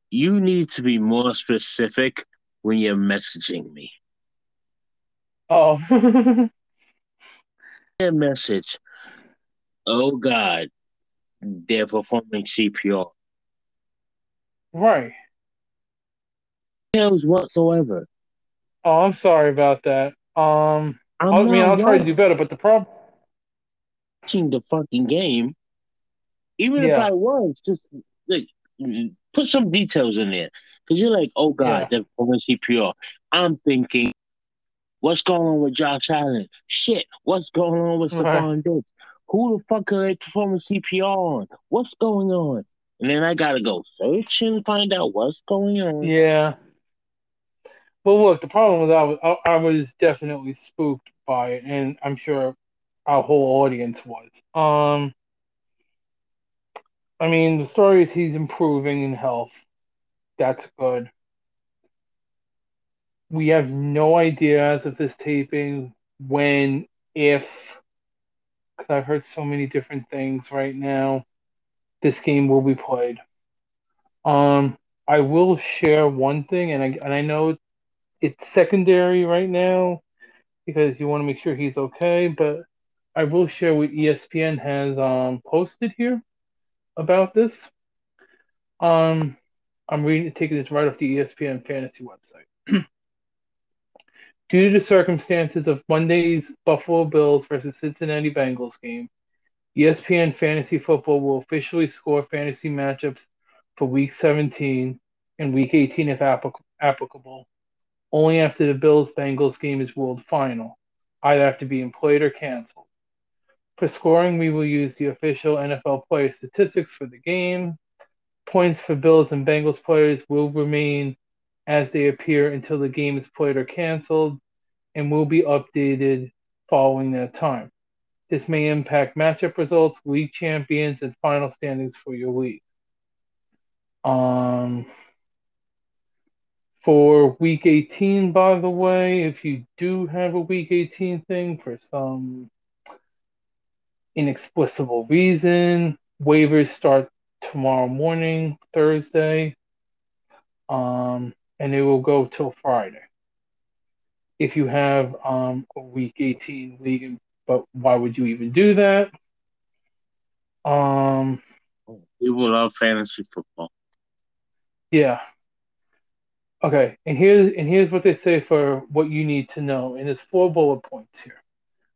You need to be more specific when you're messaging me. Oh, A message. Oh God, they're performing CPR. right. Details whatsoever. Oh, I'm sorry about that. Um, I'm I mean, I'll try to do better, but the problem. Watching the fucking game. Even if I was, just like put some details in there. Because you're like, oh God, Yeah. they're performing CPR. I'm thinking, what's going on with Josh Allen? Shit, what's going on with Right. Stefon Diggs? Who the fuck are they performing CPR on? What's going on? And then I gotta go search and find out what's going on. Yeah. Well, look, the problem was I was I, I was definitely spooked by it, and I'm sure our whole audience was. Um, I mean, the story is he's improving in health. That's good. We have no idea as of this taping when, if, because I've heard so many different things right now. This game will be played. Um, I will share one thing, and I and I know it's secondary right now because you want to make sure he's okay, but I will share what ESPN has um posted here about this. Um, I'm reading taking this right off the ESPN fantasy website. Due to the circumstances of Monday's Buffalo Bills versus Cincinnati Bengals game, ESPN Fantasy Football will officially score fantasy matchups for Week 17 and Week 18 if applic- applicable, only after the Bills Bengals game is ruled final, either after being played or canceled. For scoring, we will use the official NFL player statistics for the game. Points for Bills and Bengals players will remain as they appear until the game is played or canceled and will be updated following that time. This may impact matchup results, league champions, and final standings for your league. Um, for week 18, by the way, if you do have a week 18 thing for some inexplicable reason, waivers start tomorrow morning, Thursday, um, and it will go till Friday. If you have um, a week 18 league, but why would you even do that? Um, People love fantasy football. Yeah. Okay, and here's and here's what they say for what you need to know, and there's four bullet points here.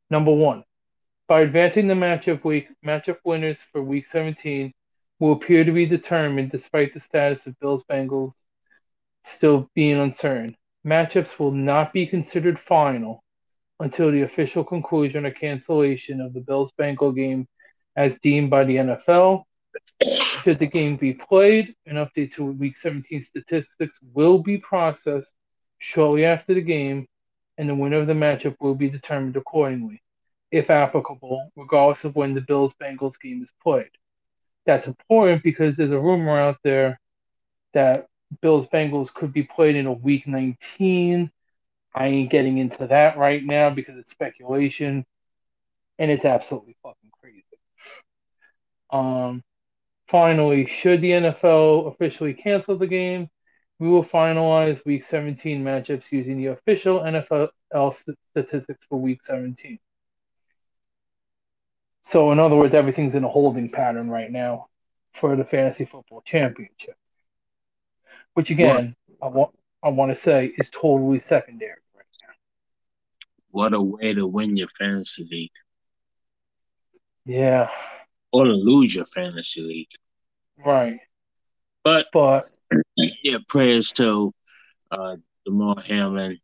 Number one, by advancing the matchup week, matchup winners for week 17 will appear to be determined despite the status of Bills Bengals still being uncertain. Matchups will not be considered final until the official conclusion or cancellation of the Bills Bengal game as deemed by the NFL should the game be played, an update to Week 17 statistics will be processed shortly after the game, and the winner of the matchup will be determined accordingly, if applicable, regardless of when the Bills Bengals game is played. That's important because there's a rumor out there that Bills Bengals could be played in a Week 19. I ain't getting into that right now because it's speculation, and it's absolutely fucking crazy. Um, Finally, should the NFL officially cancel the game, we will finalize Week 17 matchups using the official NFL statistics for Week 17. So, in other words, everything's in a holding pattern right now for the Fantasy Football Championship, which again, I want I want to say is totally secondary right now. What a way to win your fantasy league Yeah, or to lose your fantasy league. right. But But yeah, prayers to uh, Damar Hamlin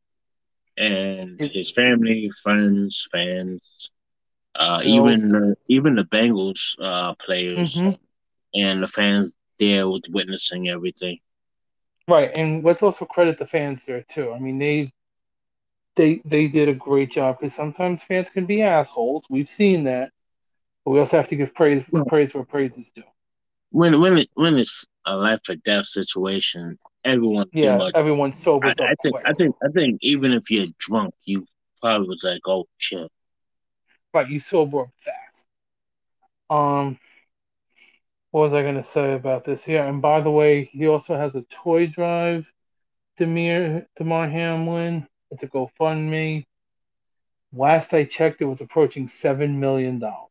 and his family, friends, fans, Uh, even the, even the Bengals uh, players mm-hmm. and the fans there with witnessing everything. Right, and let's also credit the fans there too. I mean, they they they did a great job because sometimes fans can be assholes. We've seen that, but we also have to give praise praise where praise is due. When when it, when it's a life or death situation, everyone yeah much, everyone sobers I, I think quick. I think I think even if you're drunk, you probably was like, oh shit. Right, you sober up fast. Um, what was I going to say about this here? And by the way, he also has a toy drive. Damar Damar Hamlin. It's a GoFundMe. Last I checked, it was approaching seven million dollars,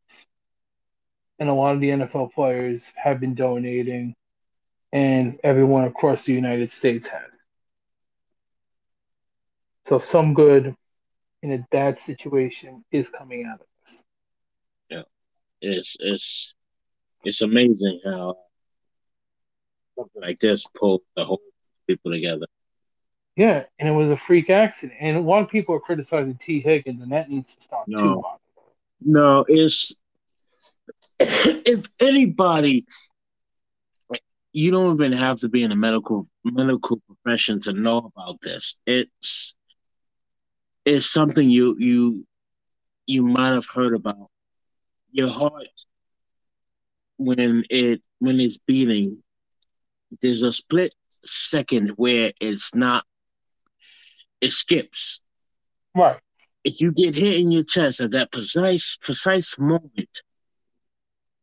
and a lot of the NFL players have been donating, and everyone across the United States has. So some good in a bad situation is coming out of this. It's it's it's amazing how something like this pulled the whole people together. Yeah, and it was a freak accident. And a lot of people are criticizing Tee Higgins, and that needs to stop no. too. No, it's if anybody, you don't even have to be in a medical medical profession to know about this. It's it's something you you you might have heard about. Your heart when it when it's beating, there's a split second where it's not it skips. Right. If you get hit in your chest at that precise precise moment,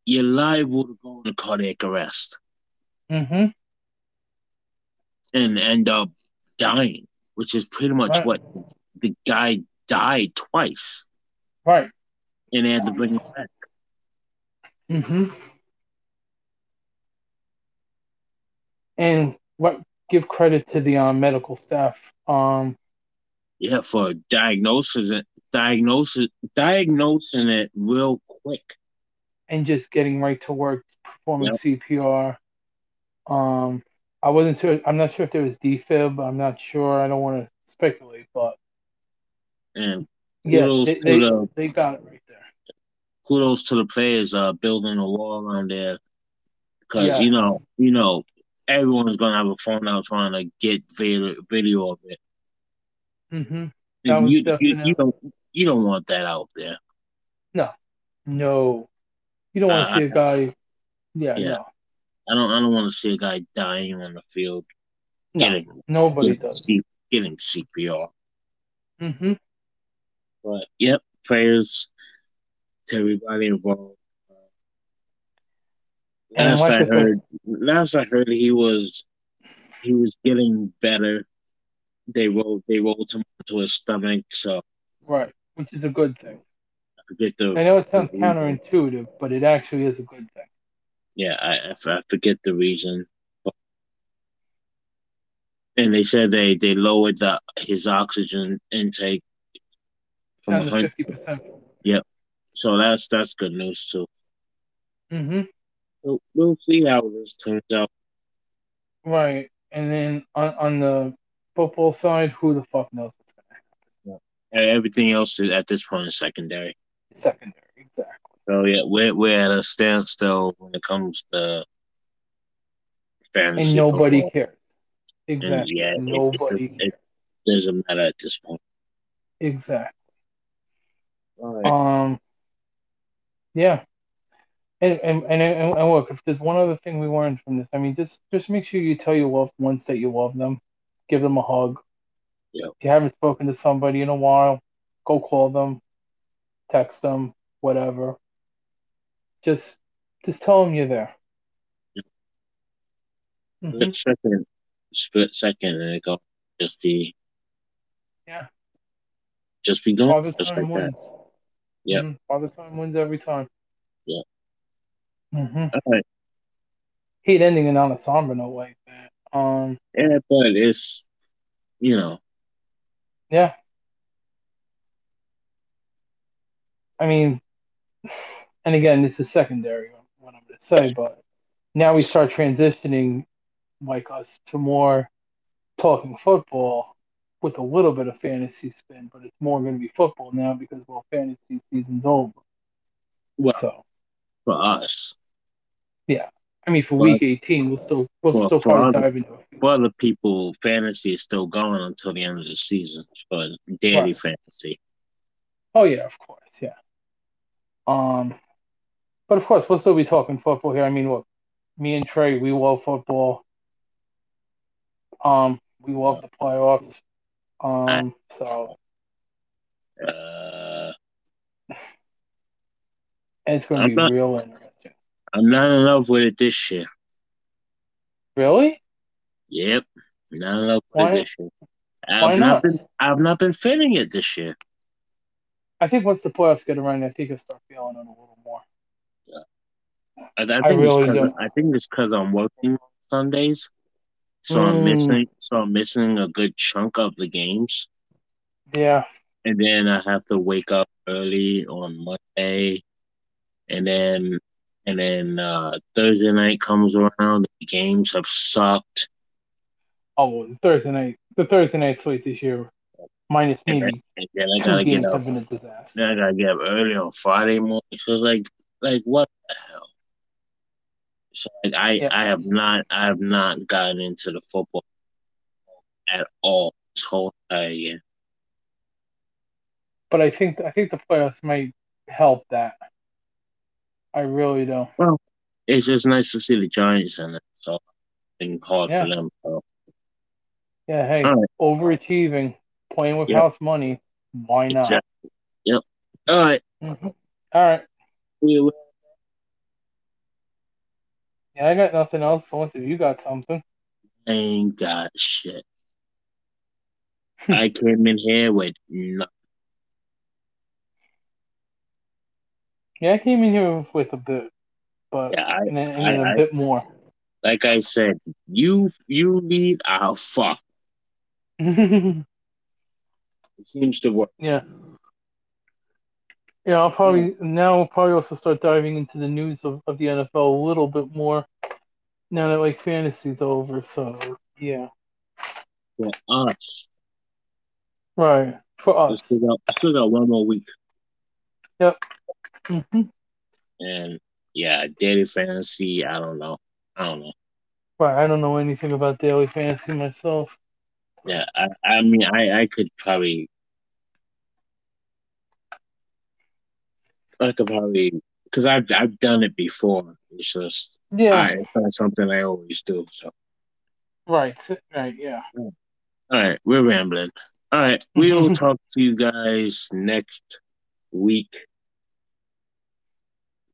you're liable to go into cardiac arrest. Mm-hmm. And end up dying, which is pretty much right. what the guy died twice. Right. And they had to bring him back. Mm-hmm. And what give credit to the um, medical staff. Um, yeah, for diagnosis, diagnosis, diagnosing it real quick, and just getting right to work, performing yep. CPR. Um, I wasn't sure. I'm not sure if there was defib. I'm not sure. I don't want to speculate, but and yeah, they, they, the, they, got it right. Kudos to the players uh, building a wall around there, because yeah. you know, you know, everyone's gonna have a phone out trying to get video, video of it. Mm-hmm. You, you, you, don't you don't want that out there. No, no, you don't want to uh, see a guy. Yeah, yeah. No. I don't. I don't want to see a guy dying on the field. No, getting nobody getting does. C, getting CPR. Mm-hmm. But yep, prayers to everybody involved. Last I heard, last I heard, he was he was getting better. They rolled they rolled him to his stomach, so right, which is a good thing. I forget the. I know it sounds counterintuitive, but it actually is a good thing. Yeah, I I forget the reason, and they said they they lowered the his oxygen intake from 100 percent. Yep. So that's that's good news too. Mm-hmm. So we'll see how this turns out. Right, and then on on the football side, who the fuck knows what's going to happen? Yeah. Everything else at this point is secondary. Secondary, exactly. So yeah, we're we're at a standstill when it comes to fantasy. And nobody football. cares. Exactly. And yeah, nobody. It, it, it, doesn't matter at this point. Exactly. Um. Yeah, and, and and and look, if there's one other thing we learned from this, I mean, just just make sure you tell your loved ones that you love them, give them a hug. Yeah. If you haven't spoken to somebody in a while, go call them, text them, whatever. Just just tell them you're there. Yeah. Mm-hmm. Split second, split second, and it go just the yeah, just be gone, just like that. Yeah, mm-hmm. Father time wins every time. Yeah. Mm-hmm. All right. Hate ending it on a somber note like that. Um. Yeah, but it's you know. Yeah. I mean, and again, this is secondary what I'm going to say, but now we start transitioning, like us, to more talking football with a little bit of fantasy spin, but it's more going to be football now because well, fantasy season's over. Well, so for us. Yeah. I mean, for week 18, we'll still we'll well, still for probably other- dive into it. For other people, fantasy is still going until the end of the season for daily Right. fantasy. Oh yeah, of course, yeah. Um, but of course, we'll still be talking football here. I mean, look, me and Trey, we love football. Um, we love the playoffs. Um, so Uh, it's going to be not- real interesting. I'm not in love with it this year. Really? Yep, not in love with Why- it this year. I've not not? been. I've not been feeling it this year. I think once the playoffs get around, I think I'll start feeling it a little more. I, I think I it's really I think it's because I'm working on Sundays, so I'm Mm. missing. So I'm missing a good chunk of the games, Yeah, and then I have to wake up early on Monday, and then and then uh, Thursday night comes around. The games have sucked. Oh, Thursday night, the Thursday night slate this year, minus then, and then I gotta get up. have been a disaster. Then I gotta get up early on Friday morning. So like, like what the hell? So like, I Yeah. I have not I have not gotten into the football at all this whole entire year. But I think I think the playoffs might help that. I really don't. Well, It's just nice to see the Giants in it. So it's hard Yeah. for them. So Yeah, hey, right. overachieving, playing with Yep. house money. Why not? exactly. Yep. All right. Mhm. All right. We will. Yeah, I got nothing else unless if you got something. ain't got shit. I came in here with nothing. Yeah, I came in here with a bit, but Yeah, I, and then, and then I- a I- bit more. like I said, you you need I'll fuck. It seems to work. Yeah, I'll probably now we'll probably also start diving into the news of, of the NFL a little bit more now that like fantasy's over. So yeah, For us, right for us. still got, we still got one more week. Yep. Mhm. And yeah, daily fantasy, I don't know. I don't know. Right, I don't know anything about daily fantasy myself. Yeah, I, I mean, I, I could probably, I could probably, because I've, I've done it before. It's just, Yeah, it's not something I always do. So, right, right, yeah. all right, we're rambling. All right, we'll talk to you guys next week.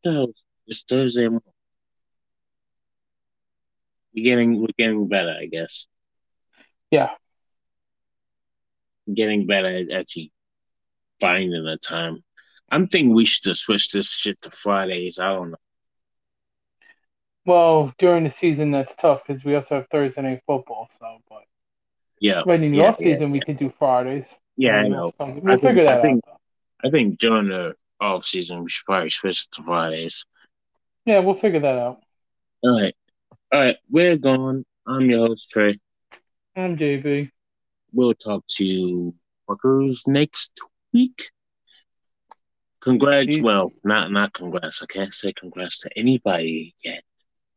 It's Thursday. morning. We're getting, we're getting better, I guess. Yeah. Getting better at actually finding the time. I'm thinking we should just switch this shit to Fridays. I don't know. Well, during the season, that's tough because we also have Thursday night football. So, but Yeah, right in the yeah, off season, we could do Fridays. yeah, I know. something. We'll think- figure that I think- out. I think during the off season we should probably switch it to Fridays. Yeah, we'll figure that out. All right, all right, we're going. I'm your host Trey. I'm JB. We'll talk to you fuckers next week. Congrats. Peace. Well, not not congrats. I can't say congrats to anybody yet.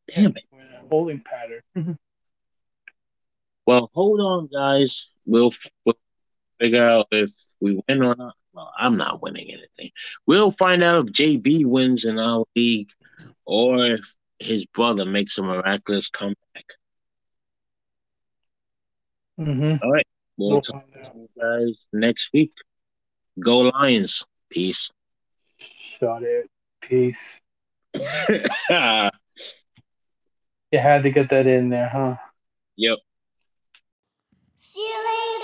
Damn it. We're in a holding pattern. Well, hold on, guys. We'll, we'll figure out if we win or not. Well, I'm not winning anything. We'll find out if JB wins in our league or if his brother makes a miraculous comeback. hmm All right. We'll, We'll talk to you guys next week. Go Lions. Peace shot it. Peace. you had to get that in there, huh? Yep. See you later.